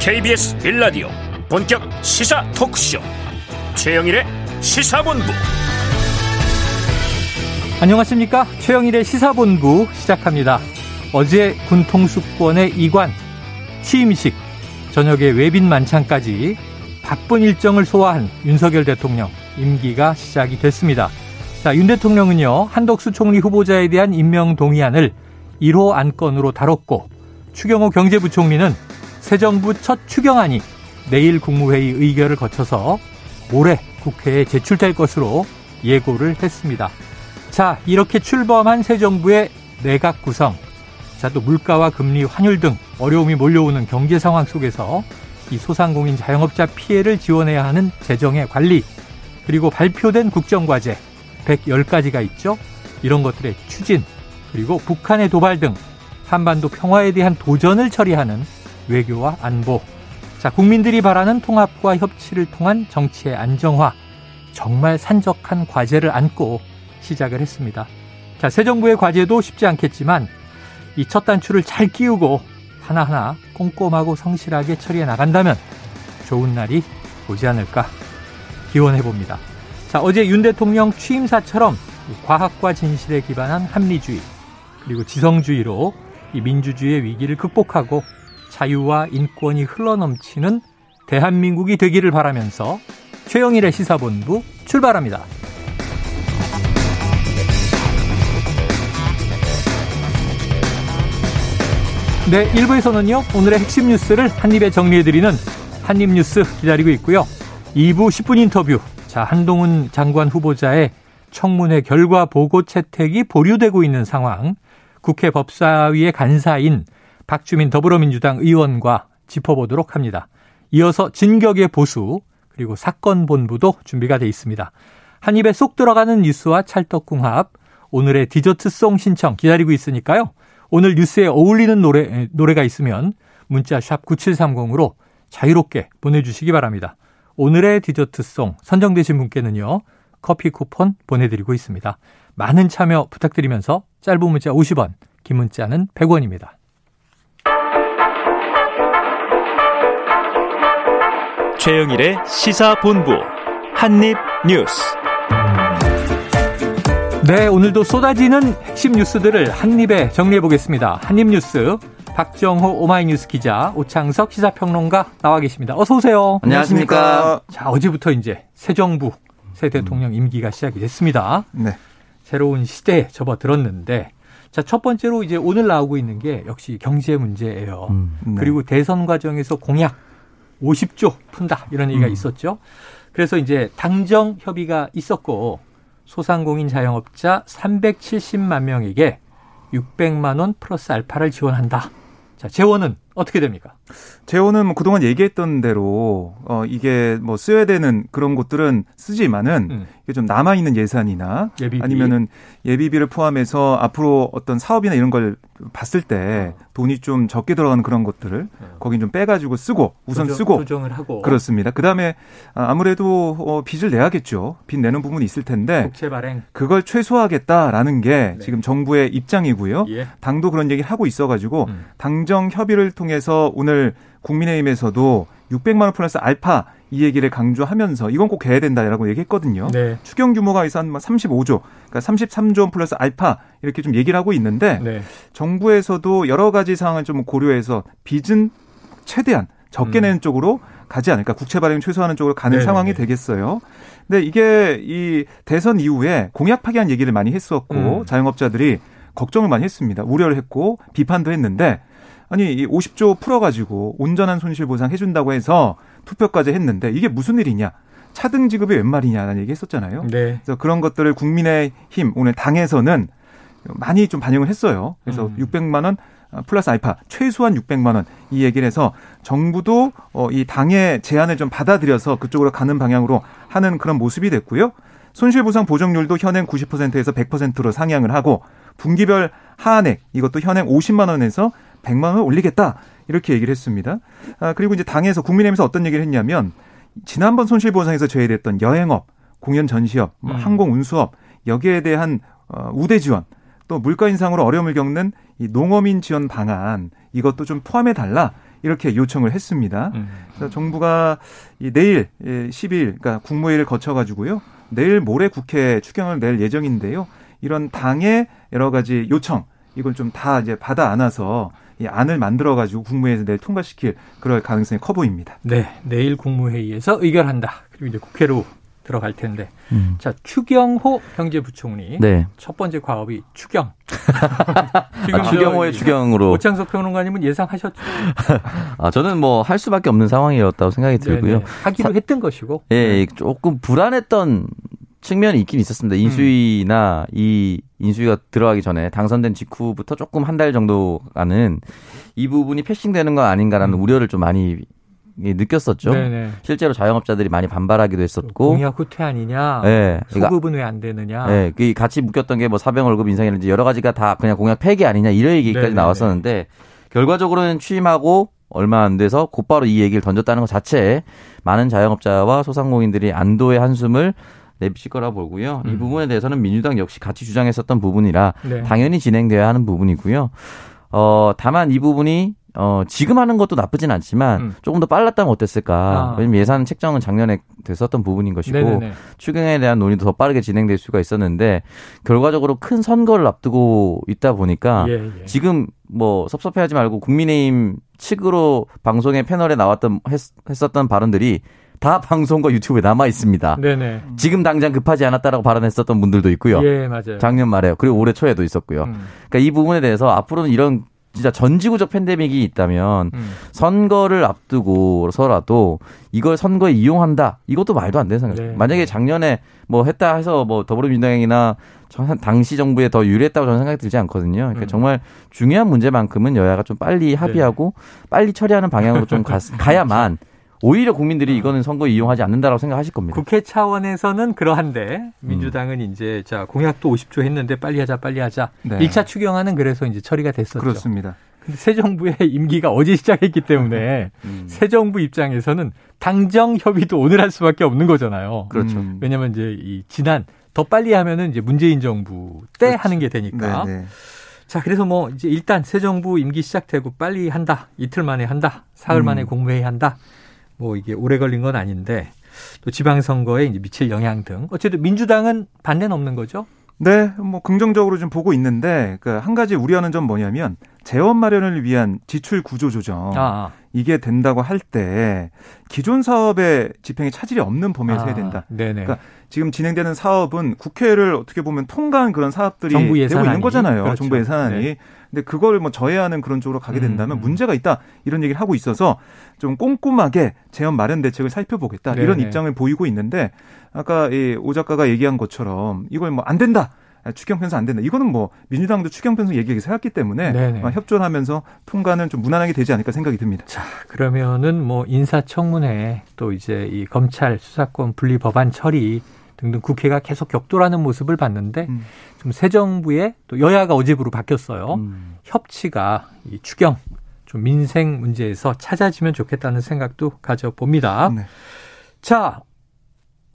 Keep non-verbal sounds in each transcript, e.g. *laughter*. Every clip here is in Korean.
KBS 빌라디오 본격 시사 토크쇼. 최영일의 시사본부. 안녕하십니까? 최영일의 시사본부 시작합니다. 어제 군통수권의 이관 취임식 저녁에 외빈 만찬까지 바쁜 일정을 소화한 윤석열 대통령 임기가 시작이 됐습니다. 자, 윤 대통령은요, 한덕수 총리 후보자에 대한 임명 동의안을 1호 안건으로 다뤘고, 추경호 경제부총리는 새 정부 첫 추경안이 내일 국무회의 의결을 거쳐서 올해 국회에 제출될 것으로 예고를 했습니다. 자, 이렇게 출범한 새 정부의 내각 구성. 자, 또 물가와 금리, 환율 등 어려움이 몰려오는 경제 상황 속에서 이 소상공인 자영업자 피해를 지원해야 하는 재정의 관리, 그리고 발표된 국정과제 110가지가 있죠. 이런 것들의 추진, 그리고 북한의 도발 등 한반도 평화에 대한 도전을 처리하는 외교와 안보. 자, 국민들이 바라는 통합과 협치를 통한 정치의 안정화. 정말 산적한 과제를 안고 시작을 했습니다. 자, 새 정부의 과제도 쉽지 않겠지만 이 첫 단추를 잘 끼우고 하나하나 꼼꼼하고 성실하게 처리해 나간다면 좋은 날이 오지 않을까 기원해 봅니다. 자, 어제 윤 대통령 취임사처럼 과학과 진실에 기반한 합리주의 그리고 지성주의로 이 민주주의의 위기를 극복하고 자유와 인권이 흘러넘치는 대한민국이 되기를 바라면서 최영일의 시사본부 출발합니다. 네, 1부에서는요, 오늘의 핵심 뉴스를 한입에 정리해드리는 한입뉴스 기다리고 있고요. 2부 10분 인터뷰. 자, 한동훈 장관 후보자의 청문회 결과 보고 채택이 보류되고 있는 상황. 국회 법사위의 간사인 박주민 더불어민주당 의원과 짚어보도록 합니다. 이어서 진격의 보수 그리고 사건 본부도 준비가 돼 있습니다. 한 입에 쏙 들어가는 뉴스와 찰떡궁합 오늘의 디저트송 신청 기다리고 있으니까요. 오늘 뉴스에 어울리는 노래 노래가 있으면 문자 샵 9730으로 자유롭게 보내주시기 바랍니다. 오늘의 디저트송 선정되신 분께는요. 커피 쿠폰 보내드리고 있습니다. 많은 참여 부탁드리면서 짧은 문자 50원, 긴 문자는 100원입니다. 최영일의 시사본부 한입뉴스 네, 오늘도 쏟아지는 핵심 뉴스들을 한입에 정리해 보겠습니다. 한입뉴스 박정호 오마이뉴스 기자 오창석 시사평론가 나와 계십니다. 어서 오세요. 안녕하십니까. 자, 어제부터 이제 새 정부 새 대통령 임기가 시작이 됐습니다. 네. 새로운 시대에 접어들었는데 자, 첫 번째로 이제 오늘 나오고 있는 게 역시 경제 문제예요. 음, 네. 그리고 대선 과정에서 공약 50조 푼다 이런 얘기가 음. 있었죠. 그래서 이제 당정 협의가 있었고 소상공인 자영업자 370만 명에게 600만 원 플러스 알파를 지원한다. 자, 재원은 어떻게 됩니까? 재원은 뭐 그동안 얘기했던 대로 어 이게 뭐 써야 되는 그런 곳들은 쓰지만은 음. 이게 좀 남아 있는 예산이나 예비비. 아니면은 예비비를 포함해서 앞으로 어떤 사업이나 이런 걸 봤을 때 어. 돈이 좀 적게 들어가는 그런 것들을 거긴 좀 빼가지고 쓰고 우선 조정, 쓰고 조정을 하고 그렇습니다. 그 다음에 아무래도 어, 빚을 내야겠죠. 빚 내는 부분이 있을 텐데 국채 발행 그걸 최소화하겠다라는 게 네. 지금 정부의 입장이고요. 예. 당도 그런 얘기를 하고 있어가지고 음. 당정 협의를 통해서 오늘 국민의힘에서도 600만 원 플러스 알파 이 얘기를 강조하면서 이건 꼭 해야 된다라고 얘기했거든요. 네. 추경 규모가 있어 한 35조, 그러니까 33조 원 플러스 알파 이렇게 좀 얘기를 하고 있는데 네. 정부에서도 여러 가지 상황을 좀 고려해서 빚은 최대한 적게 음. 내는 쪽으로 가지 않을까 국채 발행 최소화하는 쪽으로 가는 네네네. 상황이 되겠어요. 근데 이게 이 대선 이후에 공약 파기한 얘기를 많이 했었고 음. 자영업자들이 걱정을 많이 했습니다. 우려를 했고 비판도 했는데 아니 이 50조 풀어가지고 온전한 손실 보상 해준다고 해서 투표까지 했는데 이게 무슨 일이냐? 차등 지급이 웬 말이냐라는 얘기 했었잖아요. 네. 그래서 그런 것들을 국민의 힘 오늘 당에서는 많이 좀 반영을 했어요. 그래서 음. 600만 원 플러스 알파 최소한 600만 원 이 얘기를 해서 정부도 어, 이 당의 제안을 좀 받아들여서 그쪽으로 가는 방향으로 하는 그런 모습이 됐고요. 손실보상 보정률도 현행 90%에서 100%로 상향을 하고 분기별 하한액 이것도 현행 50만 원에서 100만 원을 올리겠다 이렇게 얘기를 했습니다. 아, 그리고 이제 당에서 국민의힘에서 어떤 얘기를 했냐면 지난번 손실보상에서 제외됐던 여행업, 공연 전시업, 뭐 음. 항공 운수업 여기에 대한 어, 우대 지원 또 물가 인상으로 어려움을 겪는 이 농어민 지원 방안 이것도 좀 포함해 달라 이렇게 요청을 했습니다. 음. 그래서 정부가 이 내일 10일 그러니까 국무회의를 거쳐 가지고요. 내일 모레 국회 추경을 낼 예정인데요. 이런 당의 여러 가지 요청 이걸 좀 다 이제 받아 안아서 이 안을 만들어 가지고 국무회의에서 내일 통과시킬 그럴 가능성이 커 보입니다. 네, 내일 국무회의에서 의결한다. 그리고 이제 국회로 들어갈 텐데. 음. 자, 추경호 경제부총리. 네. 첫 번째 과업이 추경. *laughs* 아, 추경호의 추경으로. 오창석 평론가님은 예상하셨죠? 아, 저는 뭐 할 수밖에 없는 상황이었다고 생각이 들고요. 네네. 하기로 했던 것이고. 예, 조금 불안했던 측면이 있긴 있었습니다. 인수위나 음. 이 인수위가 들어가기 전에 당선된 직후부터 조금 한 달 정도가는 이 부분이 패싱되는 거 아닌가라는 음. 우려를 좀 많이 예, 느꼈었죠. 네네. 실제로 자영업자들이 많이 반발하기도 했었고. 공약 후퇴 아니냐? 예. 소급은 왜 안 되느냐? 예, 그 같이 묶였던 게 뭐 사병 월급 인상이라든지 여러 가지가 다 그냥 공약 폐기 아니냐 이런 얘기까지 네네네. 나왔었는데 결과적으로는 취임하고 얼마 안 돼서 곧바로 이 얘기를 던졌다는 것 자체에 많은 자영업자와 소상공인들이 안도의 한숨을 내비칠 거라 보고요. 이 음. 부분에 대해서는 민주당 역시 같이 주장했었던 부분이라 네. 당연히 진행돼야 하는 부분이고요. 어, 다만 이 부분이 어, 지금 하는 것도 나쁘진 않지만 음. 조금 더 빨랐다면 어땠을까. 아. 왜냐면 예산 책정은 작년에 됐었던 부분인 것이고 네네네. 추경에 대한 논의도 더 빠르게 진행될 수가 있었는데 결과적으로 큰 선거를 앞두고 있다 보니까 예, 예. 지금 뭐 섭섭해하지 말고 국민의힘 측으로 방송의 패널에 나왔던 했, 했었던 발언들이 다 방송과 유튜브에 남아 있습니다. 네네. 지금 당장 급하지 않았다라고 발언했었던 분들도 있고요. 예, 맞아요. 작년 말에 그리고 올해 초에도 있었고요. 음, 그러니까 이 부분에 대해서 앞으로는 이런 진짜 전지구적 팬데믹이 있다면 음. 선거를 앞두고서라도 이걸 선거에 이용한다. 이것도 말도 안 되는 생각이에요. 네. 만약에 작년에 뭐 했다 해서 뭐 더불어민주당이나 전- 당시 정부에 더 유리했다고 저는 생각이 들지 않거든요. 그러니까 음. 정말 중요한 문제만큼은 여야가 좀 빨리 합의하고 빨리 처리하는 방향으로 좀 가, *laughs* 가야만 오히려 국민들이 이거는 선거에 이용하지 않는다라고 생각하실 겁니다. 국회 차원에서는 그러한데 민주당은 이제 자 공약도 50조 했는데 빨리 하자 빨리 하자. 네. 1차 추경안은 그래서 이제 처리가 됐었죠. 그렇습니다. 근데 새 정부의 *laughs* 임기가 어제 시작했기 때문에 음. 새 정부 입장에서는 당정 협의도 오늘 할 수밖에 없는 거잖아요. 그렇죠. 음. 왜냐면 이제 이 지난 더 빨리 하면은 이제 문재인 정부 때 그렇죠. 하는 게 되니까. 네, 네. 자, 그래서 뭐 이제 일단 새 정부 임기 시작되고 빨리 한다. 이틀 만에 한다. 사흘 음. 만에 공무회의 한다. 뭐 이게 오래 걸린 건 아닌데 또 지방선거에 이제 미칠 영향 등 어쨌든 민주당은 반대는 없는 거죠. 네, 뭐 긍정적으로 좀 보고 있는데 그한 가지 우려하는 점 뭐냐면 재원 마련을 위한 지출 구조 조정 아, 이게 된다고 할 때 기존 사업의 집행에 차질이 없는 범위에서 해야 아, 된다. 네네. 그러니까 지금 진행되는 사업은 국회를 어떻게 보면 통과한 그런 사업들이 정부 되고 예산안이. 있는 거잖아요. 그렇죠. 정부 예산안이. 네. 근데 그걸 뭐 저해하는 그런 쪽으로 가게 된다면 음. 문제가 있다 이런 얘기를 하고 있어서 좀 꼼꼼하게 재원 마련 대책을 살펴보겠다 이런 네네. 입장을 보이고 있는데 아까 이오 작가가 얘기한 것처럼 이걸 뭐 안 된다. 추경 편성 안 된다. 이거는 뭐 민주당도 추경 편성 얘기하기 해왔기 때문에 네네. 협조를 하면서 통과는 좀 무난하게 되지 않을까 생각이 듭니다. 자, 그러면은 뭐 인사청문회 또 이제 이 검찰 수사권 분리 법안 처리 등등 국회가 계속 격돌하는 모습을 봤는데 음. 좀새 정부의 또 여야가 어제부로 바뀌었어요. 음. 협치가 이 추경 좀 민생 문제에서 찾아지면 좋겠다는 생각도 가져봅니다. 네. 자,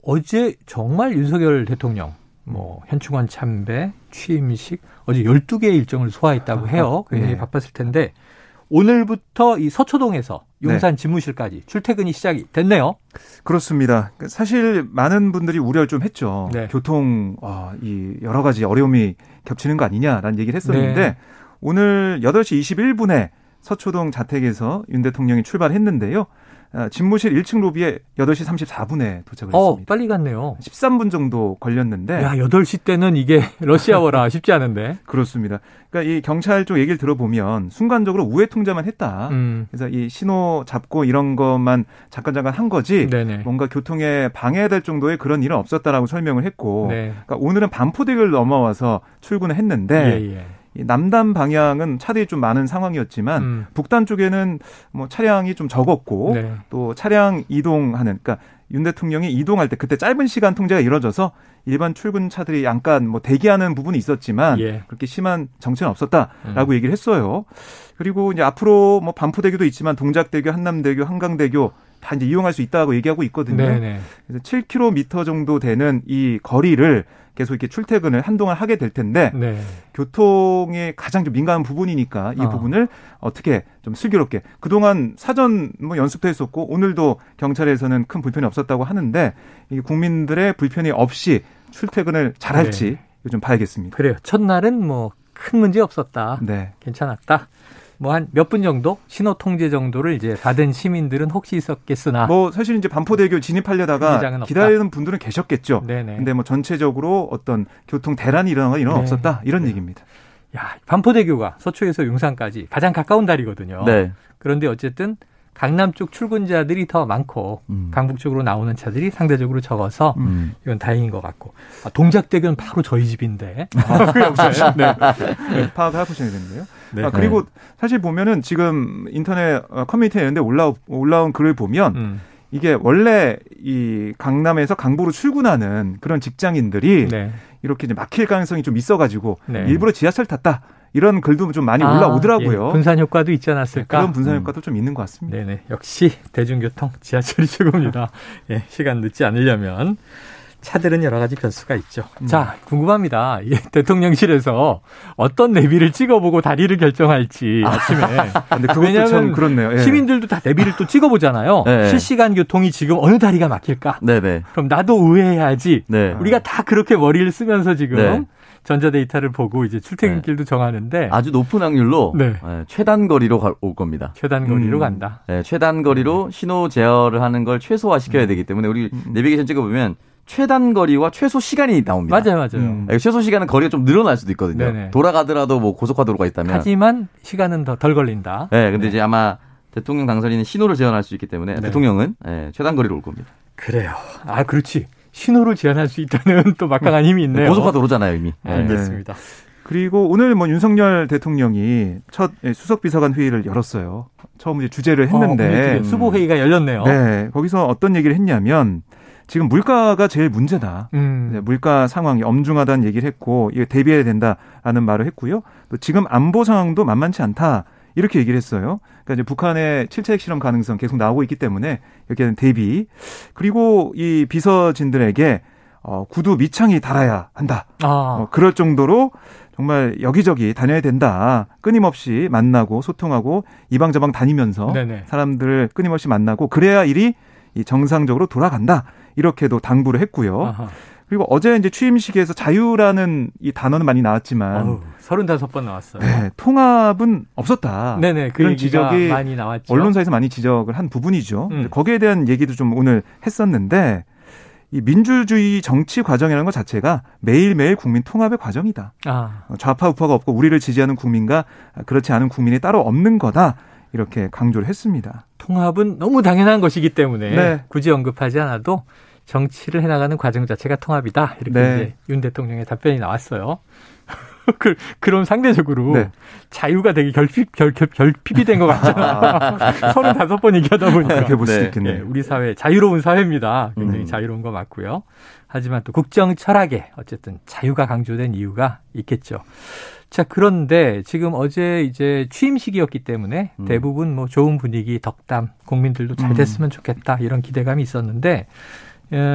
어제 정말 윤석열 대통령 뭐 현충원 참배, 취임식 어제 12개의 일정을 소화했다고 해요. 굉장히 네. 바빴을 텐데 오늘부터 이 서초동에서 용산 집무실까지 출퇴근이 시작이 됐네요. 그렇습니다. 사실 많은 분들이 우려를 좀 했죠. 네. 교통 어, 이 여러 가지 어려움이 겹치는 거 아니냐라는 얘기를 했었는데 네. 오늘 8시 21분에 서초동 자택에서 윤 대통령이 출발했는데요. 아, 집무실 1층 로비에 8시 34분에 도착을 어, 했습니다. 빨리 갔네요. 13분 정도 걸렸는데 야, 8시 때는 이게 *laughs* 러시아워라 쉽지 않은데. 그렇습니다. 그러니까 이 경찰 쪽 얘기를 들어보면 순간적으로 우회 통제만 했다. 음. 그래서 이 신호 잡고 이런 것만 잠깐 잠깐 한 거지 네네. 뭔가 교통에 방해될 정도의 그런 일은 없었다라고 설명을 했고 네. 그러니까 오늘은 반포대교를 넘어와서 출근을 했는데 예, 예. 이 남단 방향은 차들이 좀 많은 상황이었지만 음. 북단 쪽에는 뭐 차량이 좀 적었고 네. 또 차량 이동하는 그러니까 윤 대통령이 이동할 때 그때 짧은 시간 통제가 이루어져서 일반 출근 차들이 약간 뭐 대기하는 부분이 있었지만 예. 그렇게 심한 정체는 없었다라고 음. 얘기를 했어요. 그리고 이제 앞으로 뭐 반포대교도 있지만 동작대교, 한남대교, 한강대교 다 이제 이용할 수 있다고 얘기하고 있거든요. 네네. 그래서 7km 정도 되는 이 거리를 계속 이렇게 출퇴근을 한동안 하게 될 텐데 네. 교통에 가장 좀 민감한 부분이니까 이 어. 부분을 어떻게 좀 슬기롭게 그동안 사전 뭐 연습도 했었고 오늘도 경찰에서는 큰 불편이 없었다고 하는데 이게 국민들의 불편이 없이 출퇴근을 잘할지 네. 좀 봐야겠습니다. 그래요. 첫날은 뭐 큰 문제 없었다. 네. 괜찮았다. 뭐 한 몇 분 정도 신호 통제 정도를 이제 받은 시민들은 혹시 있었겠으나 뭐 사실 이제 반포대교 진입하려다가. 기다리는 분들은 계셨겠죠. 네네. 근데 뭐 전체적으로 어떤 교통 대란이 일어나거나 이런 건 네. 없었다 이런 네. 얘기입니다. 야, 반포대교가 서초에서 용산까지 가장 가까운 다리거든요. 네. 그런데 어쨌든 강남 쪽 출근자들이 더 많고 음. 강북 쪽으로 나오는 차들이 상대적으로 적어서 음. 이건 다행인 것 같고 아, 동작대교는 바로 저희 집인데 *laughs* *laughs* 네. 파악을 해보셔야겠는데요. 네. 아, 그리고 사실 보면은 지금 인터넷 어, 커뮤니티에 있는데 올라 올라온 글을 보면 음, 이게 원래 이 강남에서 강북으로 출근하는 그런 직장인들이 네. 이렇게 이제 막힐 가능성이 좀 있어가지고 네. 일부러 지하철 탔다 이런 글도 좀 많이 아, 올라오더라고요. 예, 분산 효과도 있지 네, 않았을까? 그런 분산 효과도 좀 있는 것 같습니다. 네네. 역시 대중교통 지하철이 최고입니다. *laughs* 예, 시간 늦지 않으려면 차들은 여러 가지 변수가 있죠. 음. 자, 궁금합니다. 이 *laughs* 대통령실에서 어떤 내비를 찍어보고 다리를 결정할지 아침에. *laughs* 근데 그것도 왜냐하면 참 그렇네요. 예. 시민들도 다 내비를 또 찍어보잖아요. 네. 실시간 교통이 지금 어느 다리가 막힐까? 네네. 그럼 나도 우회해야지. 네. 우리가 다 그렇게 머리를 쓰면서 지금 네. 전자데이터를 보고 이제 출퇴근길도 정하는데 아주 높은 확률로 네. 예, 최단 거리로 가- 올 겁니다. 최단 거리로 음. 간다. 예, 최단 거리로 신호 제어를 하는 걸 최소화 시켜야 되기 때문에 우리 음. 내비게이션 찍어 보면 최단 거리와 최소 시간이 나옵니다. 맞아요, 맞아요. 음. 예, 최소 시간은 거리가 좀 늘어날 수도 있거든요. 네네. 돌아가더라도 뭐 고속화 도로가 있다면. 하지만 시간은 더 덜 걸린다. 예, 근데 이제 아마 대통령 당선인은 신호를 제한할 수 있기 때문에 네. 대통령은 예, 최단 거리로 올 겁니다. 그래요. 아, 그렇지. 신호를 제한할 수 있다는 *laughs* 또 막강한 힘이 있네요. 고속화 도로잖아요 이미. 예. 알겠습니다. 그리고 오늘 뭐 윤석열 대통령이 첫 예, 수석 비서관 회의를 열었어요. 처음 이제 주제를 했는데 어, 수보 회의가 열렸네요. 네 거기서 어떤 얘기를 했냐면 지금 물가가 제일 문제다. 음. 네, 물가 상황이 엄중하다는 얘기를 했고 이게 대비해야 된다라는 말을 했고요. 또 지금 안보 상황도 만만치 않다. 이렇게 얘기를 했어요. 그러니까 이제 북한의 7차 핵실험 가능성 계속 나오고 있기 때문에 여기에는 대비 그리고 이 비서진들에게 어, 구두 밑창이 달아야 한다. 아, 어, 그럴 정도로 정말 여기저기 다녀야 된다. 끊임없이 만나고 소통하고 이방저방 다니면서 네네. 사람들을 끊임없이 만나고 그래야 일이 이 정상적으로 돌아간다. 이렇게도 당부를 했고요. 아하. 그리고 어제 이제 취임식에서 자유라는 이 단어는 많이 나왔지만 어우, 35번 나왔어요. 네, 통합은 없었다. 네네. 그 그런 지적이 많이 나왔죠. 언론사에서 많이 지적을 한 부분이죠. 음. 거기에 대한 얘기도 좀 오늘 했었는데 이 민주주의 정치 과정이라는 것 자체가 매일매일 국민 통합의 과정이다. 아, 어, 좌파 우파가 없고 우리를 지지하는 국민과 그렇지 않은 국민이 따로 없는 거다. 이렇게 강조를 했습니다. 통합은 너무 당연한 것이기 때문에 네. 굳이 언급하지 않아도 정치를 해나가는 과정 자체가 통합이다. 이렇게 네. 이제 윤 대통령의 답변이 나왔어요. *laughs* 그, 그럼 상대적으로 네. 자유가 되게 결핍, 결, 결, 결핍이 된 것 같잖아. 35번 *laughs* 얘기하다 보니까. 이렇게 볼 수도 네. 예, 있겠네요. 우리 사회 자유로운 사회입니다. 굉장히 음. 자유로운 거 맞고요. 하지만 또 국정 철학에 어쨌든 자유가 강조된 이유가 있겠죠. 자, 그런데 지금 어제 이제 취임식이었기 때문에 음. 대부분 뭐 좋은 분위기, 덕담, 국민들도 잘 음. 됐으면 좋겠다 이런 기대감이 있었는데 어,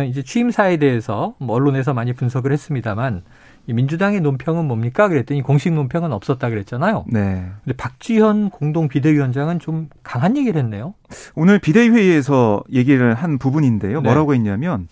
이제 취임사에 대해서 뭐 언론에서 많이 분석을 했습니다만 이 민주당의 논평은 뭡니까? 그랬더니 공식 논평은 없었다 그랬잖아요. 네. 근데 박지현 공동 비대위원장은 좀 강한 얘기를 했네요. 오늘 비대위 회의에서 얘기를 한 부분인데요. 네. 뭐라고 했냐면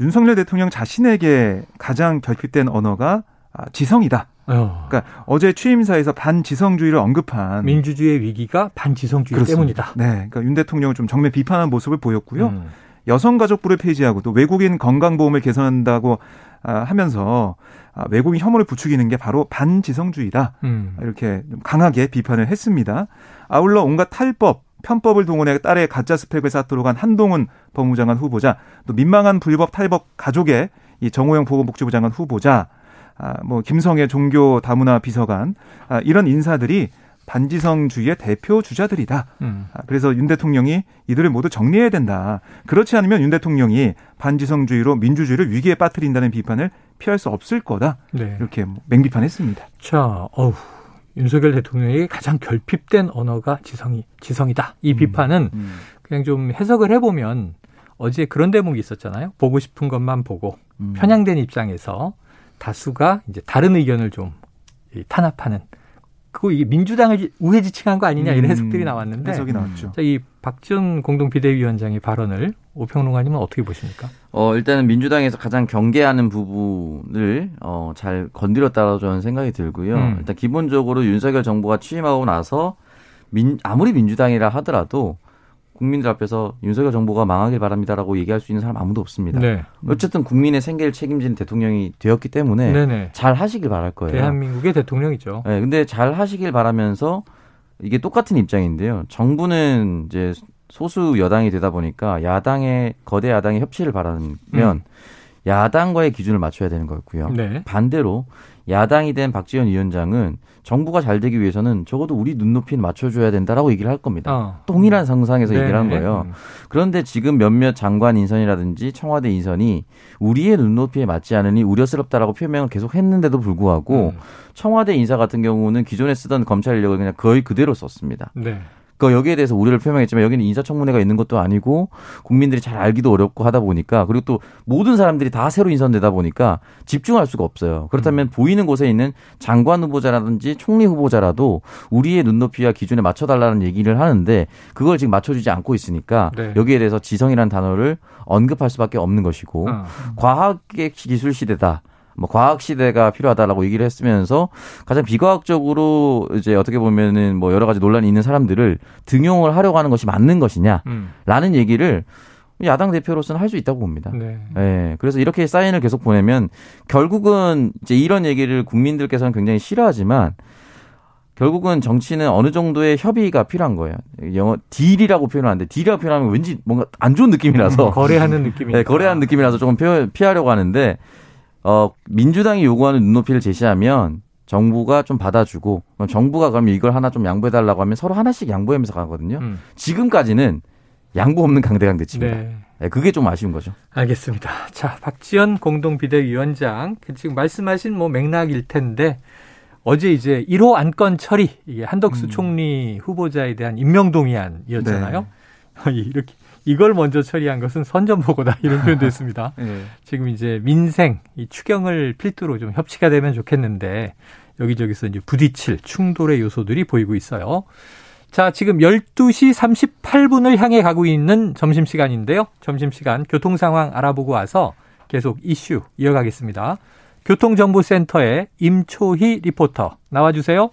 윤석열 대통령 자신에게 가장 결핍된 언어가 아, 지성이다. 어. 그러니까 어제 취임사에서 반지성주의를 언급한 민주주의의 위기가 반지성주의 그렇습니다. 때문이다. 네, 그러니까 윤 대통령을 좀 정면 비판하는 모습을 보였고요. 음. 여성가족부를 폐지하고 또 외국인 건강보험을 개선한다고 아, 하면서 아, 외국인 혐오를 부추기는 게 바로 반지성주의다. 음. 이렇게 좀 강하게 비판을 했습니다. 아울러 온갖 탈법, 편법을 동원해 딸의 가짜 스펙을 쌓도록 한 한동훈 법무장관 후보자, 또 민망한 불법 탈법 가족의 이 정호영 보건복지부 장관 후보자, 아, 뭐 김성애 종교 다문화 비서관 아, 이런 인사들이 반지성주의의 대표 주자들이다. 음. 아, 그래서 윤 대통령이 이들을 모두 정리해야 된다. 그렇지 않으면 윤 대통령이 반지성주의로 민주주의를 위기에 빠뜨린다는 비판을 피할 수 없을 거다. 네. 이렇게 뭐 맹비판했습니다. 자, 어우. 윤석열 대통령에게 가장 결핍된 언어가 지성이 지성이다. 이 비판은 음. 그냥 좀 해석을 해보면 어제 그런 대목이 있었잖아요. 보고 싶은 것만 보고 음. 편향된 입장에서 다수가 이제 다른 의견을 좀 탄압하는 그거 이게 민주당을 우회지칭한 거 아니냐 이런 음, 해석들이 나왔는데 해석이 나왔죠. 자, 이 박지원 공동 비대위원장의 발언을 오평론가님은 어떻게 보십니까? 어, 일단은 민주당에서 가장 경계하는 부분을 어, 잘 건드렸다고 저는 생각이 들고요. 음. 일단 기본적으로 윤석열 정부가 취임하고 나서 민, 아무리 민주당이라 하더라도 국민들 앞에서 윤석열 정부가 망하길 바랍니다라고 얘기할 수 있는 사람 아무도 없습니다. 네. 어쨌든 국민의 생계를 책임지는 대통령이 되었기 때문에 네네. 잘 하시길 바랄 거예요. 대한민국의 대통령이죠. 네, 근데 잘 하시길 바라면서 이게 똑같은 입장인데요. 정부는 이제 소수 여당이 되다 보니까 야당의 거대 야당의 협치를 바라면 음. 야당과의 기준을 맞춰야 되는 거였고요. 네. 반대로 야당이 된 박지원 위원장은 정부가 잘 되기 위해서는 적어도 우리 눈높이는 맞춰줘야 된다라고 얘기를 할 겁니다. 어. 동일한 상상에서 얘기를 한 네. 거예요. 음. 그런데 지금 몇몇 장관 인선이라든지 청와대 인선이 우리의 눈높이에 맞지 않으니 우려스럽다라고 표명을 계속 했는데도 불구하고 음. 청와대 인사 같은 경우는 기존에 쓰던 검찰 인력을 그냥 거의 그대로 썼습니다. 네. 그 여기에 대해서 우려를 표명했지만 여기는 인사청문회가 있는 것도 아니고 국민들이 잘 알기도 어렵고 하다 보니까 그리고 또 모든 사람들이 다 새로 인선되다 보니까 집중할 수가 없어요. 그렇다면 보이는 곳에 있는 장관 후보자라든지 총리 후보자라도 우리의 눈높이와 기준에 맞춰달라는 얘기를 하는데 그걸 지금 맞춰주지 않고 있으니까 네. 여기에 대해서 지성이라는 단어를 언급할 수밖에 없는 것이고 어. 과학의 기술 시대다. 뭐 과학 시대가 필요하다라고 얘기를 했으면서 가장 비과학적으로 이제 어떻게 보면은 뭐 여러 가지 논란이 있는 사람들을 등용을 하려고 하는 것이 맞는 것이냐라는 음. 얘기를 야당 대표로서는 할 수 있다고 봅니다. 네. 예. 그래서 이렇게 사인을 계속 보내면 결국은 이제 이런 얘기를 국민들께서는 굉장히 싫어하지만 결국은 정치는 어느 정도의 협의가 필요한 거예요. 영어 deal이라고 표현하는데 deal이라고 표현하면 왠지 뭔가 안 좋은 느낌이라서 *laughs* 거래하는 느낌이. 네, 거래하는 느낌이라서 조금 표- 피하려고 하는데 어 민주당이 요구하는 눈높이를 제시하면 정부가 좀 받아주고 그럼 정부가 그러면 이걸 하나 좀 양보해 달라고 하면 서로 하나씩 양보하면서 가거든요. 음. 지금까지는 양보 없는 강대강 대치입니다. 네. 네, 그게 좀 아쉬운 거죠. 알겠습니다. 자, 박지원 공동 비대위원장 그 지금 말씀하신 뭐 맥락일 텐데 어제 이제 1호 안건 처리 이게 한덕수 음. 총리 후보자에 대한 임명 동의안이었잖아요. 네. *laughs* 이렇게 이걸 먼저 처리한 것은 선전보고다 이런 *laughs* 표현도 했습니다. 예. 지금 이제 민생 이 추경을 필두로 좀 협치가 되면 좋겠는데 여기저기서 이제 부딪힐 충돌의 요소들이 보이고 있어요. 자, 지금 12시 38분을 향해 가고 있는 점심시간인데요. 점심시간 교통 상황 알아보고 와서 계속 이슈 이어가겠습니다. 교통정보센터의 임초희 리포터 나와주세요.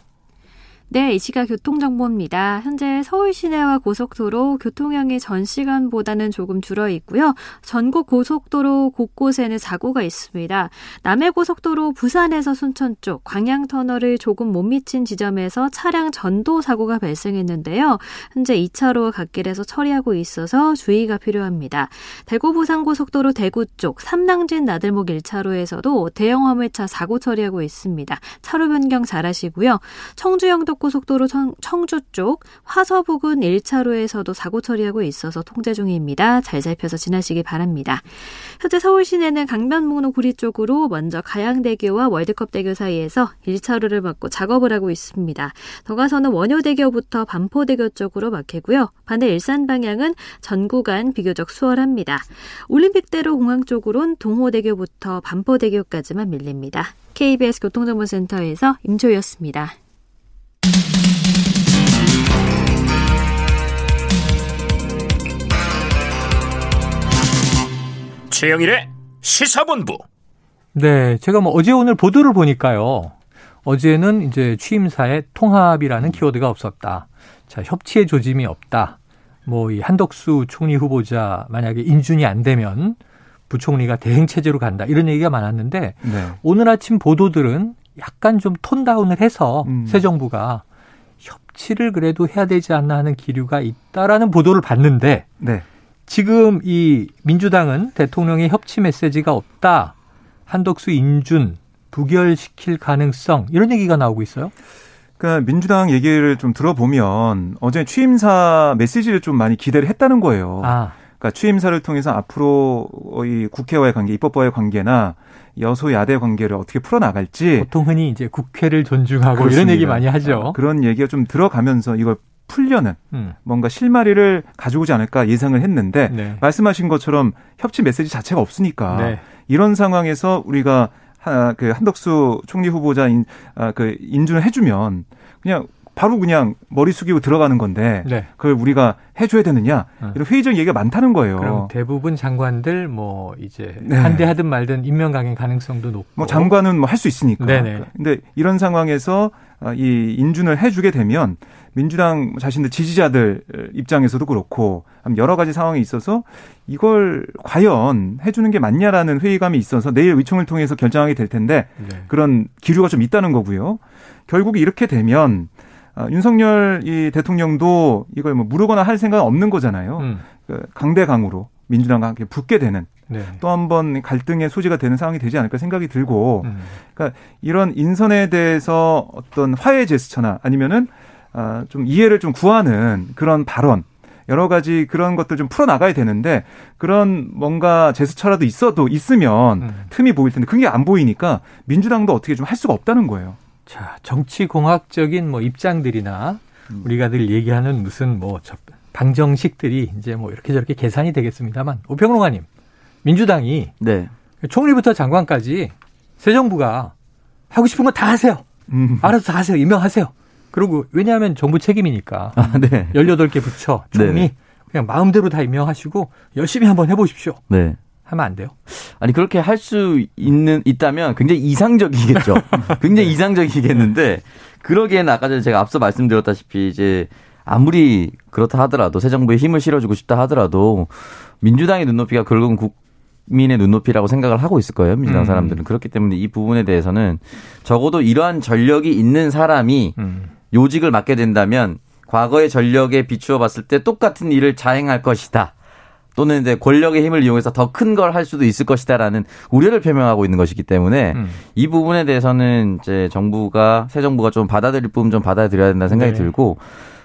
네, 이 시각 교통정보입니다. 현재 서울 시내와 고속도로 교통량이 전 시간보다는 조금 줄어 있고요. 전국 고속도로 곳곳에는 사고가 있습니다. 남해 고속도로 부산에서 순천 쪽 광양터널을 조금 못 미친 지점에서 차량 전도 사고가 발생했는데요. 현재 2차로 갓길에서 처리하고 있어서 주의가 필요합니다. 대구 부산 고속도로 대구 쪽 삼낭진 나들목 1차로에서도 대형 화물차 사고 처리하고 있습니다. 차로 변경 잘하시고요. 청주 영 덕고속도로 청, 청주 쪽 화서 부근 1차로에서도 사고 처리하고 있어서 통제 중입니다. 잘 살펴서 지나시기 바랍니다. 현재 서울 시내는 강변북로 구리 쪽으로 먼저 가양대교와 월드컵대교 사이에서 1차로를 막고 작업을 하고 있습니다. 더 가서는 원효대교부터 반포대교 쪽으로 막히고요. 반대 일산 방향은 전 구간 비교적 수월합니다. 올림픽대로 공항 쪽으론 동호대교부터 반포대교까지만 밀립니다. KBS 교통정보센터에서 임초였습니다. 최영일의 시사본부. 네, 제가 뭐 어제 오늘 보도를 보니까요. 어제는 이제 취임사에 통합이라는 키워드가 없었다. 자, 협치의 조짐이 없다. 뭐 이 한덕수 총리 후보자 만약에 인준이 안 되면 부총리가 대행 체제로 간다. 이런 얘기가 많았는데 네. 오늘 아침 보도들은 약간 좀 톤다운을 해서 음. 새 정부가 협치를 그래도 해야 되지 않나 하는 기류가 있다라는 보도를 봤는데 네. 지금 이 민주당은 대통령의 협치 메시지가 없다. 한덕수 인준 부결시킬 가능성 이런 얘기가 나오고 있어요. 그러니까 민주당 얘기를 좀 들어보면 어제 취임사 메시지를 좀 많이 기대를 했다는 거예요. 아, 그러니까 취임사를 통해서 앞으로 이 국회와의 관계, 입법과의 관계나 여소야대 관계를 어떻게 풀어나갈지 보통 흔히 이제 국회를 존중하고 이런 그렇습니다. 얘기 많이 하죠. 그런 얘기가 좀 들어가면서 이걸 풀려는 음. 뭔가 실마리를 가져오지 않을까 예상을 했는데 네. 말씀하신 것처럼 협치 메시지 자체가 없으니까 네. 이런 상황에서 우리가 하, 그 한덕수 총리 후보자 인, 아, 그 인준을 해주면 그냥 바로 그냥 머리 숙이고 들어가는 건데 네. 그걸 우리가 해줘야 되느냐 어. 이런 회의적 얘기가 많다는 거예요. 그럼 대부분 장관들 뭐 이제 네. 반대하든 말든 임명 강행 가능성도 높고. 뭐 장관은 뭐 할 수 있으니까. 네네. 근데 이런 상황에서 아, 이 인준을 해주게 되면 민주당 자신들 지지자들 입장에서도 그렇고 여러 가지 상황이 있어서 이걸 과연 해주는 게 맞냐라는 회의감이 있어서 내일 의총을 통해서 결정하게 될 텐데 네. 그런 기류가 좀 있다는 거고요. 결국 이렇게 되면 아, 윤석열 이 대통령도 이걸 뭐 무르거나 할 생각은 없는 거잖아요. 음. 그 강대강으로 민주당과 함께 붙게 되는 네. 또한 번 갈등의 소지가 되는 상황이 되지 않을까 생각이 들고 음. 그러니까 이런 인선에 대해서 어떤 화해 제스처나 아니면은 아, 좀 이해를 좀 구하는 그런 발언 여러 가지 그런 것들 좀 풀어 나가야 되는데 그런 뭔가 제스처라도 있어도 있으면 음. 틈이 보일 텐데 그게 안 보이니까 민주당도 어떻게 좀 할 수가 없다는 거예요. 자, 정치 공학적인 뭐 입장들이나 음. 우리가 늘 얘기하는 무슨 뭐 저- 방정식들이 이제 뭐 이렇게 저렇게 계산이 되겠습니다만 오평론가님 민주당이 네. 총리부터 장관까지 새 정부가 하고 싶은 거 다 하세요. 음. 알아서 다 하세요. 임명하세요. 그리고 왜냐하면 정부 책임이니까 아, 네. 18개 부처 총리 네네. 그냥 마음대로 다 임명하시고 열심히 한번 해보십시오. 네. 하면 안 돼요? 아니 그렇게 할 수 있는 있다면 굉장히 이상적이겠죠. *laughs* 굉장히 이상적이겠는데 그러기에는 아까 전에 제가 앞서 말씀드렸다시피 이제 아무리 그렇다 하더라도 새 정부에 힘을 실어주고 싶다 하더라도 민주당의 눈높이가 결국은 국민의 눈높이라고 생각을 하고 있을 거예요. 민주당 음. 사람들은 그렇기 때문에 이 부분에 대해서는 적어도 이러한 전력이 있는 사람이 음. 요직을 맡게 된다면 과거의 전력에 비추어 봤을 때 똑같은 일을 자행할 것이다. 또는 이제 권력의 힘을 이용해서 더 큰 걸 할 수도 있을 것이다라는 우려를 표명하고 있는 것이기 때문에 음. 이 부분에 대해서는 이제 정부가 새 정부가 좀 받아들일 부분 좀 받아들여야 된다는 생각이 네. 들고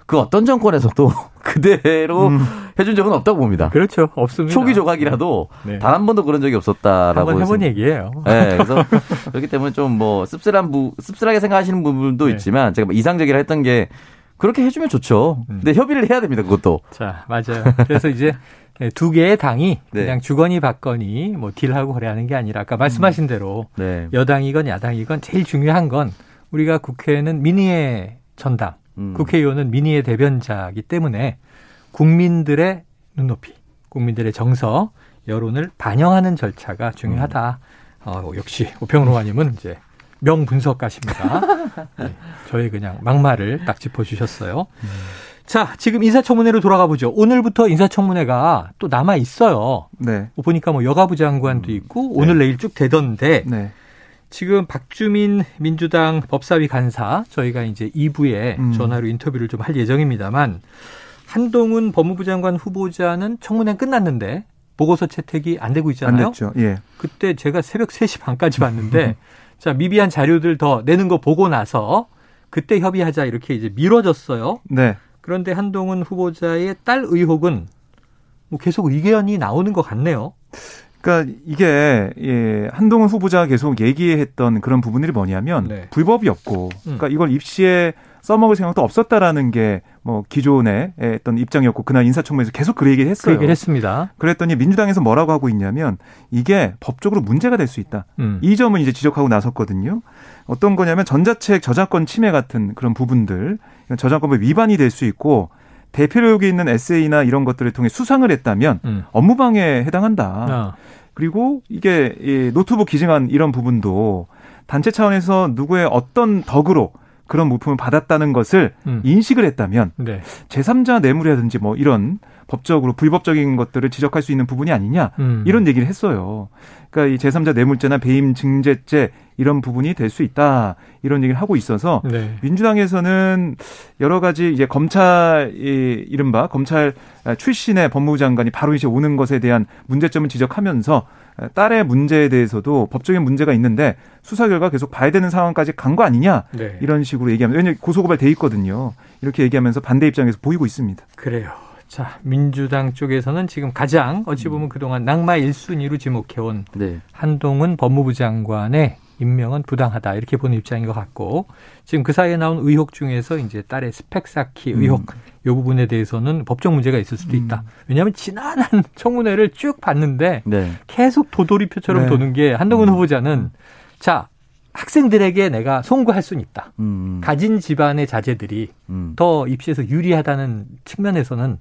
그 어떤 정권에서도 *laughs* 그대로 해준 적은 없다고 봅니다. 그렇죠. 없습니다. 초기 조각이라도 네. 단한 번도 그런 적이 없었다라고 한번 해본 얘기예요. 네, 그래서 그렇기 때문에 좀 뭐 씁쓸한 부 씁쓸하게 생각하시는 부분도 네. 있지만 제가 뭐 이상적이라 했던 게 그렇게 해주면 좋죠. 음. 근데 협의를 해야 됩니다. 그것도. 자, 맞아요. 그래서 이제 두 개의 당이 네. 그냥 주거니 받거니 뭐 딜하고 그래 하는 게 아니라 아까 말씀하신 대로 네. 여당이건 야당이건 제일 중요한 건 우리가 국회는 민의의 전당, 음. 국회의원은 민의의 대변자이기 때문에 국민들의 눈높이, 국민들의 정서, 여론을 반영하는 절차가 중요하다. 어, 역시 오평로아님은 이제 명분석가십니다. *laughs* 네, 저의 그냥 막말을 딱 짚어주셨어요. 자, 지금 인사청문회로 돌아가 보죠. 오늘부터 인사청문회가 또 남아 있어요. 네. 보니까 뭐 여가부 장관도 있고 오늘 내일 쭉 되던데 네. 지금 박주민 민주당 법사위 간사 저희가 이제 2부에 음. 전화로 인터뷰를 좀 할 예정입니다만 한동훈 법무부 장관 후보자는 청문회 끝났는데 보고서 채택이 안 되고 안 있잖아요. 됐죠. 예. 그때 제가 새벽 3시 반까지 봤는데 *laughs* 자, 미비한 자료들 더 내는 거 보고 나서 그때 협의하자 이렇게 이제 미뤄졌어요. 네. 그런데 한동훈 후보자의 딸 의혹은 뭐 계속 의견이 나오는 것 같네요. 그러니까 이게 예, 한동훈 후보자가 계속 얘기했던 그런 부분들이 뭐냐면 네. 불법이 없고 그러니까 이걸 입시에 써먹을 생각도 없었다라는 게 뭐 기존의 어떤 입장이었고 그날 인사청문회에서 계속 그 얘기를 그 했어요. 얘기를 했습니다. 그랬더니 민주당에서 뭐라고 하고 있냐면 이게 법적으로 문제가 될 수 있다. 음. 이 점은 이제 지적하고 나섰거든요. 어떤 거냐면 전자책 저작권 침해 같은 그런 부분들 저작권법 위반이 될 수 있고 대표력이 있는 에세이나 이런 것들을 통해 수상을 했다면 음. 업무방해에 해당한다. 아. 그리고 이게 이 노트북 기증한 이런 부분도 단체 차원에서 누구의 어떤 덕으로 그런 물품을 받았다는 것을 음. 인식을 했다면 네. 제3자 뇌물이라든지 뭐 이런 법적으로 불법적인 것들을 지적할 수 있는 부분이 아니냐 음. 이런 얘기를 했어요. 그러니까 이 제3자 뇌물죄나 배임 증제죄 이런 부분이 될 수 있다 이런 얘기를 하고 있어서 네. 민주당에서는 여러 가지 이제 검찰 이 이른바 검찰 출신의 법무부 장관이 바로 이제 오는 것에 대한 문제점을 지적하면서 딸의 문제에 대해서도 법적인 문제가 있는데 수사 결과 계속 봐야 되는 상황까지 간 거 아니냐 네. 이런 식으로 얘기하면 왜냐면 고소고발 돼 있거든요. 이렇게 얘기하면서 반대 입장에서 보이고 있습니다. 그래요. 자, 민주당 쪽에서는 지금 가장 어찌 보면 그동안 낙마 1순위로 지목해온 네. 한동훈 법무부 장관의 임명은 부당하다 이렇게 보는 입장인 것 같고 지금 그 사이에 나온 의혹 중에서 이제 딸의 스펙 쌓기 의혹 음. 이 부분에 대해서는 법적 문제가 있을 수도 있다. 음. 왜냐하면 지난 한 *laughs* 청문회를 쭉 봤는데 네. 계속 도돌이표처럼 네. 도는 게 한동훈 음. 후보자는 자 학생들에게 내가 송구할 수는 있다. 음. 가진 집안의 자제들이 음. 더 입시에서 유리하다는 측면에서는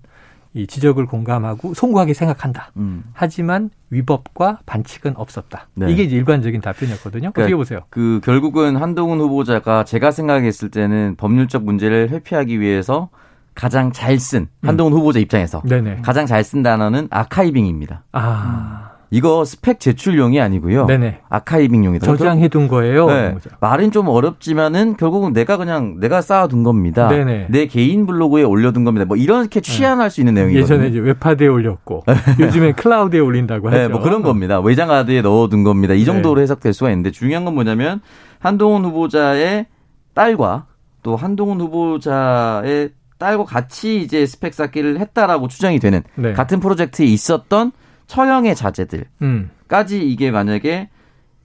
이 지적을 공감하고 송구하게 생각한다. 음. 하지만 위법과 반칙은 없었다. 네. 이게 일관적인 답변이었거든요. 그러니까 어떻게 보세요? 그 결국은 한동훈 후보자가 제가 생각했을 때는 법률적 문제를 회피하기 위해서 가장 잘 쓴 한동훈 음. 후보자 입장에서 네네. 가장 잘 쓴 단어는 아카이빙입니다. 아. 이거 스펙 제출용이 아니고요. 네네. 아카이빙용이다. 저장해둔 거예요. 네. 말은 좀 어렵지만은 결국은 내가 그냥 내가 쌓아둔 겁니다. 네네. 내 개인 블로그에 올려둔 겁니다. 뭐 이렇게 취한할 수 있는 내용이거든요. 예전에 이제 웹하드에 올렸고 *laughs* 요즘에 클라우드에 올린다고 하죠. 네, 뭐 그런 겁니다. 외장하드에 넣어둔 겁니다. 이 정도로 네. 해석될 수가 있는데 중요한 건 뭐냐면 한동훈 후보자의 딸과 또 한동훈 후보자의 딸과 같이 이제 스펙 쌓기를 했다라고 추정이 되는 네. 같은 프로젝트에 있었던 처형의 자제들까지 음. 이게 만약에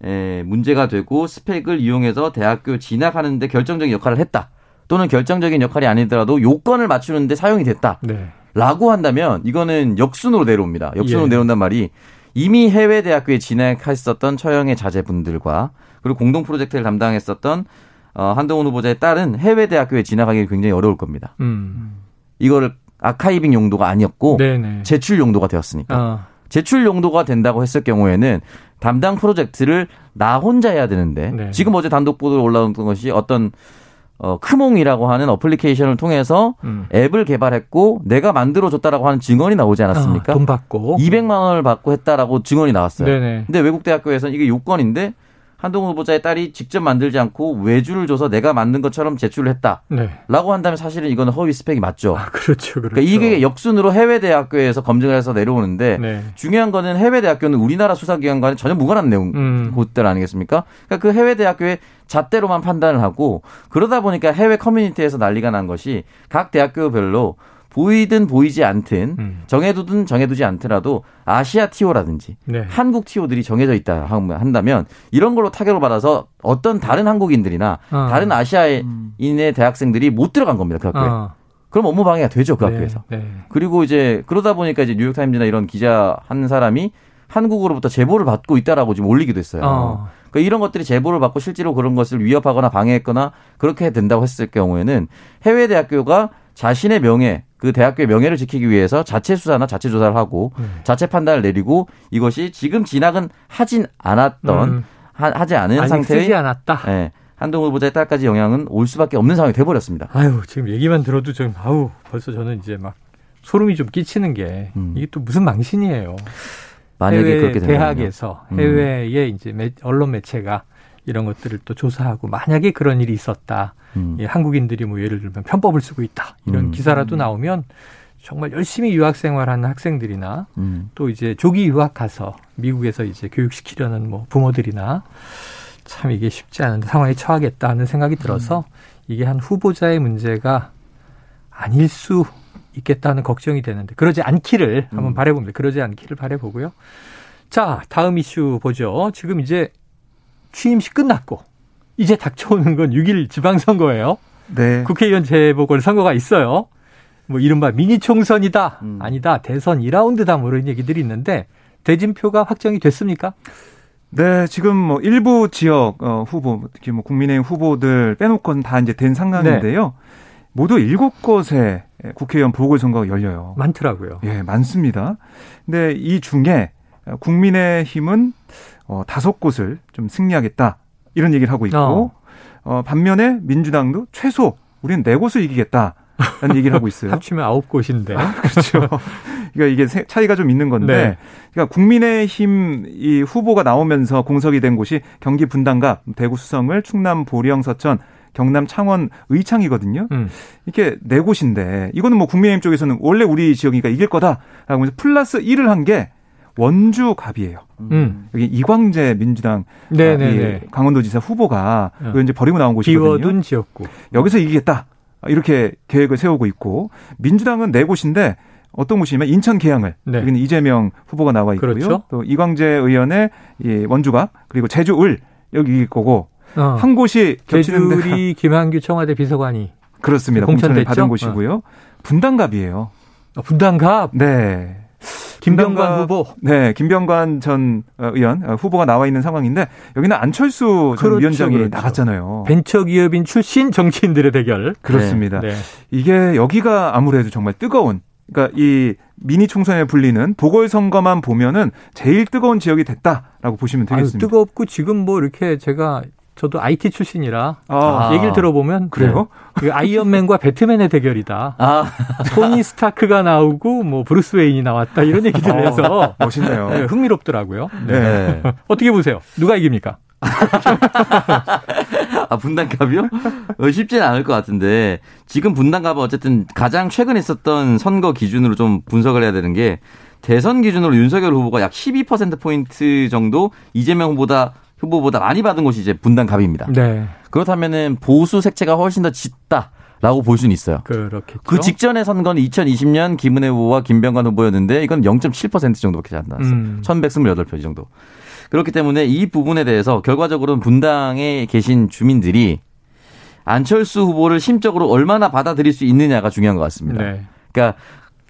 에, 문제가 되고 스펙을 이용해서 대학교 진학하는데 결정적인 역할을 했다. 또는 결정적인 역할이 아니더라도 요건을 맞추는데 사용이 됐다. 네. 라고 한다면 이거는 역순으로 내려옵니다. 역순으로 예. 내려온단 말이 이미 해외 대학교에 진학했었던 처형의 자제분들과 그리고 공동 프로젝트를 담당했었던 어, 한동훈 후보자의 딸은 해외 대학교에 진학하기 굉장히 어려울 겁니다. 음. 이거를 archiving 용도가 아니었고 네네. 제출 용도가 되었으니까. 어. 제출 용도가 된다고 했을 경우에는 담당 프로젝트를 나 혼자 해야 되는데 네. 지금 어제 단독 보도로 올라온 것이 어떤 어, 크몽이라고 하는 어플리케이션을 통해서 음. 앱을 개발했고 내가 만들어줬다라고 하는 증언이 나오지 않았습니까? 아, 돈 받고 200만 원을 받고 했다라고 증언이 나왔어요. 네네. 근데 외국 대학교에서는 이게 요건인데 한동훈 후보자의 딸이 직접 만들지 않고 외주를 줘서 내가 만든 것처럼 제출을 했다. 네. 라고 한다면 사실은 이거는 허위 스펙이 맞죠. 아, 그렇죠. 그렇죠. 그러니까 이게 역순으로 해외 대학교에서 검증을 해서 내려오는데 네. 중요한 거는 해외 대학교는 우리나라 수사기관과는 전혀 무관한 내용 음. 곳들 아니겠습니까? 그러니까 그 해외 대학교의 잣대로만 판단을 하고 그러다 보니까 해외 커뮤니티에서 난리가 난 것이 각 대학교별로 보이든 보이지 않든 음. 정해두든 정해두지 않더라도 아시아 티오라든지 네. 한국 티오들이 정해져 있다 한다면 이런 걸로 타격을 받아서 어떤 다른 한국인들이나 어. 다른 아시아인의 음. 대학생들이 못 들어간 겁니다 그 학교에. 어. 그럼 업무 방해가 되죠 그 네. 학교에서. 네. 그리고 이제 그러다 보니까 이제 뉴욕타임즈나 이런 기자 한 사람이 한국으로부터 제보를 받고 있다라고 지금 올리기도 했어요. 어. 그러니까 이런 것들이 제보를 받고 실제로 그런 것을 위협하거나 방해했거나 그렇게 된다고 했을 경우에는 해외 대학교가 자신의 명예 그 대학교의 명예를 지키기 위해서 자체 수사나 자체 조사를 하고 음. 자체 판단을 내리고 이것이 지금 진학은 하진 않았던 음. 하, 지 않은 상태의 쓰지 않았다. 네, 한동훈 후보자의 딸까지 영향은 올 수밖에 없는 상황이 돼버렸습니다. 아유 지금 얘기만 들어도 좀 아우 벌써 저는 이제 막 소름이 좀 끼치는 게 음. 이게 또 무슨 망신이에요. 만약에 해외 그렇게 대학에서 음. 해외의 이제 언론 매체가 이런 것들을 또 조사하고 만약에 그런 일이 있었다. 음. 예, 한국인들이 뭐 예를 들면 편법을 쓰고 있다. 이런 음. 기사라도 나오면 정말 열심히 유학 생활하는 학생들이나 음. 또 이제 조기 유학 가서 미국에서 이제 교육시키려는 뭐 부모들이나 참 이게 쉽지 않은 상황에 처하겠다 하는 생각이 들어서 음. 이게 한 후보자의 문제가 아닐 수 있겠다는 걱정이 되는데 그러지 않기를 한번 음. 바래봅니다. 그러지 않기를 바래보고요. 자, 다음 이슈 보죠. 지금 이제 취임식 끝났고 이제 닥쳐오는 건 6일 지방선거예요. 네. 국회의원 재보궐 선거가 있어요. 뭐 이른바 미니 총선이다. 음. 아니다. 대선 2라운드다. 뭐 이런 얘기들이 있는데 대진표가 확정이 됐습니까? 네, 지금 뭐 일부 지역 어, 후보, 특히 뭐 국민의힘 후보들 빼놓고는 다 이제 된 상황인데요. 네. 모두 7곳에 국회의원 보궐선거가 열려요. 많더라고요. 예, 많습니다. 근데 이 중에 국민의힘은 어, 다섯 곳을 좀 승리하겠다. 이런 얘기를 하고 있고 어. 어 반면에 민주당도 최소 우리는 네 곳을 이기겠다. 라는 얘기를 하고 있어요. *laughs* 합치면 아홉 곳인데. 아, 그렇죠. *laughs* 그러니까 이게 차이가 좀 있는 건데. 네. 그러니까 국민의힘 이 후보가 나오면서 공석이 된 곳이 경기 분당갑, 대구 수성을, 충남 보령 서천, 경남 창원 의창이거든요. 음. 이게 네 곳인데 이거는 뭐 국민의힘 쪽에서는 원래 우리 지역이니까 이길 거다라고 하면서 플러스 1을 한 게 원주 갑이에요. 음. 여기 이광재 민주당 네네네. 강원도지사 후보가 어. 이제 버리고 나온 곳이거든요. 비워둔 지역구. 여기서 이기겠다. 이렇게 계획을 세우고 있고 민주당은 네 곳인데 어떤 곳이냐면 인천 계양을 네. 여기는 이재명 후보가 나와 있고요. 그렇죠. 또 이광재 의원의 이 원주갑 그리고 제주 을 여기일 거고 어. 한 곳이 겹치는 데가 제주리 *laughs* 김한규 청와대 비서관이 그렇습니다. 공천됐죠? 공천을 받은 곳이고요. 분당갑이에요. 어, 분당갑 네. 김병관 후보 네, 김병관 전 어, 의원 어, 후보가 나와 있는 상황인데 여기는 안철수 전 그렇죠, 위원장이 그렇죠. 나갔잖아요. 벤처기업인 출신 정치인들의 대결. 그렇습니다. 네. 이게 여기가 아무래도 정말 뜨거운 그러니까 이 미니 총선에 불리는 보궐선거만 보면은 제일 뜨거운 지역이 됐다라고 보시면 아유, 되겠습니다. 뜨겁고 지금 뭐 이렇게 제가 저도 IT 출신이라 아, 얘기를 들어보면 그래요? 그 아이언맨과 배트맨의 대결이다. 아, 토니 스타크가 나오고 뭐 브루스 웨인이 나왔다 이런 얘기들을 해서 멋있네요. 네, 흥미롭더라고요. 네. 네. 네. 어떻게 보세요? 누가 이깁니까? 아, 분당갑이요? 어, 쉽지는 않을 것 같은데, 지금 분당갑은 어쨌든 가장 최근 있었던 선거 기준으로 좀 분석을 해야 되는 게, 대선 기준으로 윤석열 후보가 약 12%포인트 정도 이재명 후보다, 후보보다 많이 받은 곳이 이제 분당갑입니다. 네, 그렇다면은 보수 색채가 훨씬 더 짙다. 라고 볼 수는 있어요. 그렇겠죠. 그 직전의 선거는 2020년 김은혜 후보와 김병관 후보였는데 이건 0.7% 정도밖에 안 나왔어요. 음. 1128표 정도. 그렇기 때문에 이 부분에 대해서 결과적으로는 분당에 계신 주민들이 안철수 후보를 심적으로 얼마나 받아들일 수 있느냐가 중요한 것 같습니다. 네. 그러니까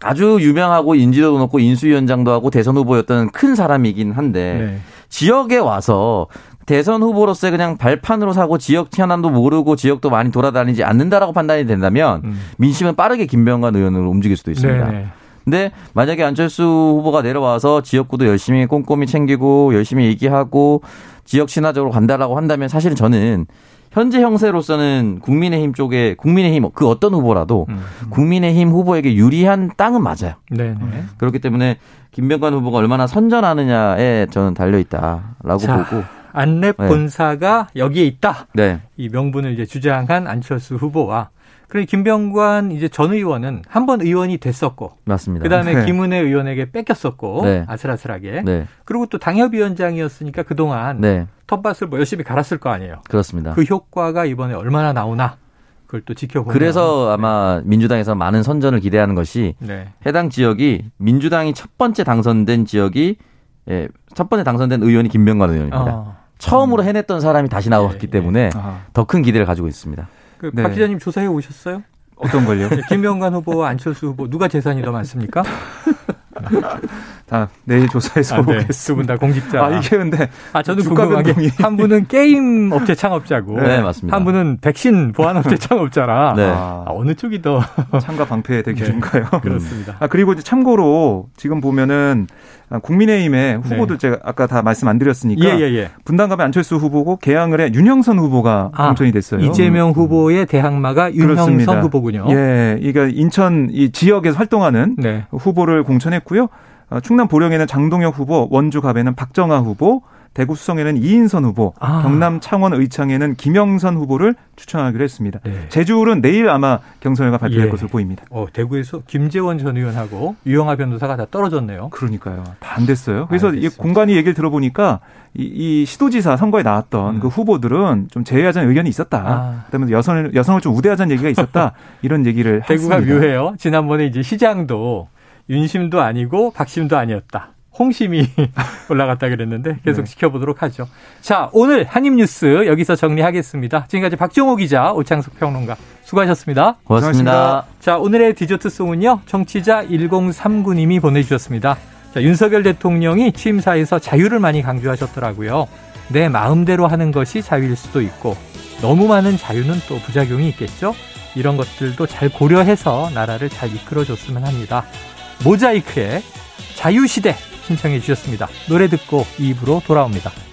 아주 유명하고 인지도도 높고 인수위원장도 하고 대선 후보였던 큰 사람이긴 한데 네. 지역에 와서 대선 후보로서의 그냥 발판으로 사고 지역 현안도 모르고 지역도 많이 돌아다니지 않는다라고 판단이 된다면 음. 민심은 빠르게 김병관 의원으로 움직일 수도 있습니다. 네, 네. 근데 만약에 안철수 후보가 내려와서 지역구도 열심히 꼼꼼히 챙기고 열심히 얘기하고 지역 친화적으로 간다라고 한다면 사실은 저는 현재 형세로서는 국민의힘 쪽에 국민의힘 그 어떤 후보라도 음. 국민의힘 후보에게 유리한 땅은 맞아요. 네, 네. 그렇기 때문에 김병관 후보가 얼마나 선전하느냐에 저는 달려 있다라고 자. 보고 안랩 네. 본사가 여기에 있다. 네 이 명분을 이제 주장한 안철수 후보와 그리고 김병관 이제 전 의원은 한 번 의원이 됐었고 맞습니다. 그다음에 네. 김은혜 의원에게 뺏겼었고 네. 아슬아슬하게 네, 그리고 또 당협위원장이었으니까 그동안 네 텃밭을 뭐 열심히 갈았을 거 아니에요. 그렇습니다. 그 효과가 이번에 얼마나 나오나 그걸 또 지켜보면 그래서 아마 민주당에서 많은 선전을 기대하는 것이 네. 해당 지역이 민주당이 첫 번째 당선된 지역이 예, 첫 번째 당선된 의원이 김병관 의원입니다. 어, 처음으로 해냈던 사람이 다시 나왔기 예, 때문에 아, 더큰 기대를 가지고 있습니다. 그 네. 박 기자님 조사해 오셨어요? 어떤 걸요? 네, 김병관 후보와 안철수 후보 누가 재산이 더 많습니까? 다 내일 조사해서 아, 네. 보겠습니다. 두분 다 공직자. 아, 이게 근데 아, 저는 궁금한 게. 한 분은 게임 *laughs* 업체 창업자고 네, 맞습니다. 한 분은 백신 보안 업체 창업자라 네. 아, 어느 쪽이 더 창과 방패의 대결인가요? *laughs* 그렇습니다. 아 그리고 이제 참고로 지금 보면은 아, 국민의힘의 후보들 제가 아까 다 말씀 안 드렸으니까 네. 예, 예, 예. 분당갑의 안철수 후보고 개항을 해 윤영선 후보가 아, 당선이 됐어요. 이재명 후보의 대항마가 윤형선 그렇습니다. 후보군요. 예, 이가 인천 이 지역에서 활동하는 네. 후보를 공천했고요. 어, 충남 보령에는 장동혁 후보, 원주 갑에는 박정아 후보, 대구 수성에는 이인선 후보, 아. 경남 창원 의창에는 김영선 후보를 추천하기로 했습니다. 네. 제주울은 내일 아마 경선회가 발표될 예. 것으로 보입니다. 어, 대구에서 김재원 전 의원하고 유영아 변호사가 다 떨어졌네요. 그러니까요. 다 안 됐어요. 그래서 이. 공간이 얘기를 들어보니까 이, 이 시도지사 선거에 나왔던 음. 그 후보들은 좀 제외하자는 의견이 있었다. 아. 그다음에 여성을 여성을 좀 우대하자는 얘기가 있었다. *laughs* 이런 얘기를 대구가 했습니다. 묘해요. 지난번에 이제 시장도 윤심도 아니고 박심도 아니었다. 홍심이 *laughs* 올라갔다 그랬는데 계속 네. 지켜보도록 하죠. 자, 오늘 한입뉴스 여기서 정리하겠습니다. 지금까지 박정호 기자, 오창석 평론가 수고하셨습니다. 고맙습니다. 고맙습니다. 자, 오늘의 디저트송은요. 청취자 1039님이 보내주셨습니다. 자, 윤석열 대통령이 취임사에서 자유를 많이 강조하셨더라고요. 내 마음대로 하는 것이 자유일 수도 있고 너무 많은 자유는 또 부작용이 있겠죠. 이런 것들도 잘 고려해서 나라를 잘 이끌어줬으면 합니다. 모자이크의 자유시대 신청해 주셨습니다. 노래 듣고 2부로 돌아옵니다.